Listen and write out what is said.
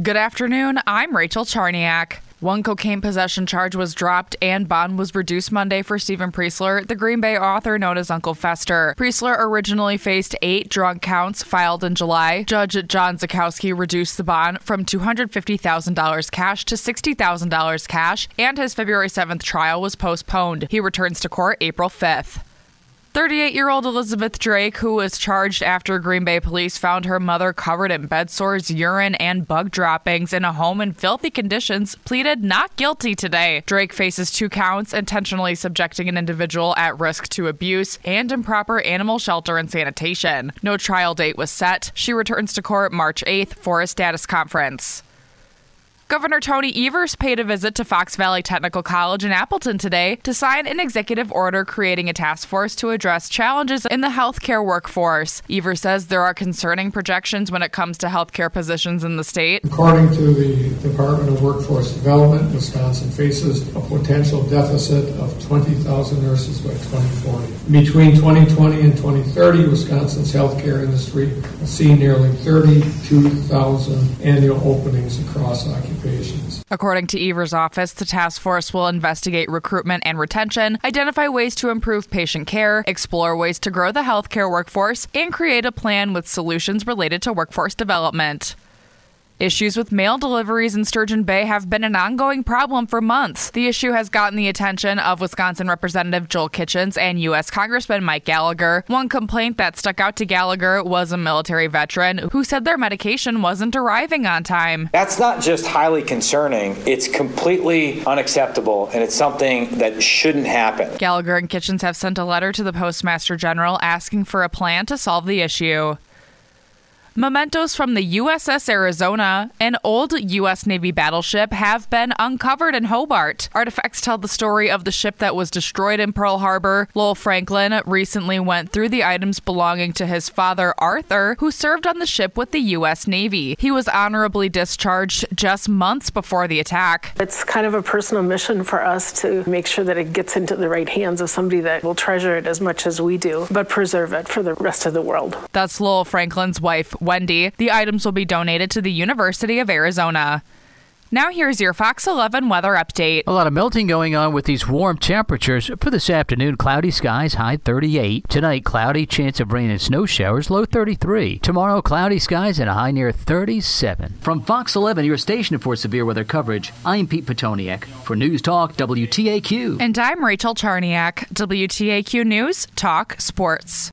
Good afternoon. I'm Rachel Charniak. One cocaine possession charge was dropped and bond was reduced Monday for Stephen Preisler, the Green Bay author known as Uncle Fester. Preisler originally faced eight drug counts filed in July. Judge John Zakowski reduced the bond from $250,000 cash to $60,000 cash, and his February 7th trial was postponed. He returns to court April 5th. 38 year old Elizabeth Drake, who was charged after Green Bay police found her mother covered in bed sores, urine, and bug droppings in a home in filthy conditions, pleaded not guilty today. Drake faces two counts intentionally subjecting an individual at risk to abuse and improper animal shelter and sanitation. No trial date was set. She returns to court March 8th for a status conference. Governor Tony Evers paid a visit to Fox Valley Technical College in Appleton today to sign an executive order creating a task force to address challenges in the healthcare workforce. Evers says there are concerning projections when it comes to healthcare positions in the state. According to the Department of Workforce Development, Wisconsin faces a potential deficit of 20,000 nurses by 2040. Between 2020 and 2030, Wisconsin's healthcare industry will see nearly 32,000 annual openings across occupations According to Evers' office, the task force will investigate recruitment and retention, identify ways to improve patient care, explore ways to grow the healthcare workforce, and create a plan with solutions related to workforce development. Issues with mail deliveries in Sturgeon Bay have been an ongoing problem for months. The issue has gotten the attention of Wisconsin Representative Joel Kitchens and U.S. Congressman Mike Gallagher. One complaint that stuck out to Gallagher was a military veteran who said their medication wasn't arriving on time. That's not just highly concerning, it's completely unacceptable, and it's something that shouldn't happen. Gallagher and Kitchens have sent a letter to the Postmaster General asking for a plan to solve the issue. Mementos from the USS Arizona, an old U.S. Navy battleship, have been uncovered in Hobart. Artifacts tell the story of the ship that was destroyed in Pearl Harbor. Lowell Franklin recently went through the items belonging to his father, Arthur, who served on the ship with the U.S. Navy. He was honorably discharged just months before the attack. It's kind of a personal mission for us to make sure that it gets into the right hands of somebody that will treasure it as much as we do, but preserve it for the rest of the world. That's Lowell Franklin's wife, Wendy. The items will be donated to the University of Arizona. Now here's your Fox 11 weather update. A lot of melting going on with these warm temperatures. For this afternoon, cloudy skies, high 38. Tonight, cloudy, chance of rain and snow showers, low 33. Tomorrow, cloudy skies and a high near 37. From Fox 11, your station for severe weather coverage, I'm Pete Petoniak for News Talk WTAQ. And I'm Rachel Charniak, WTAQ News Talk Sports.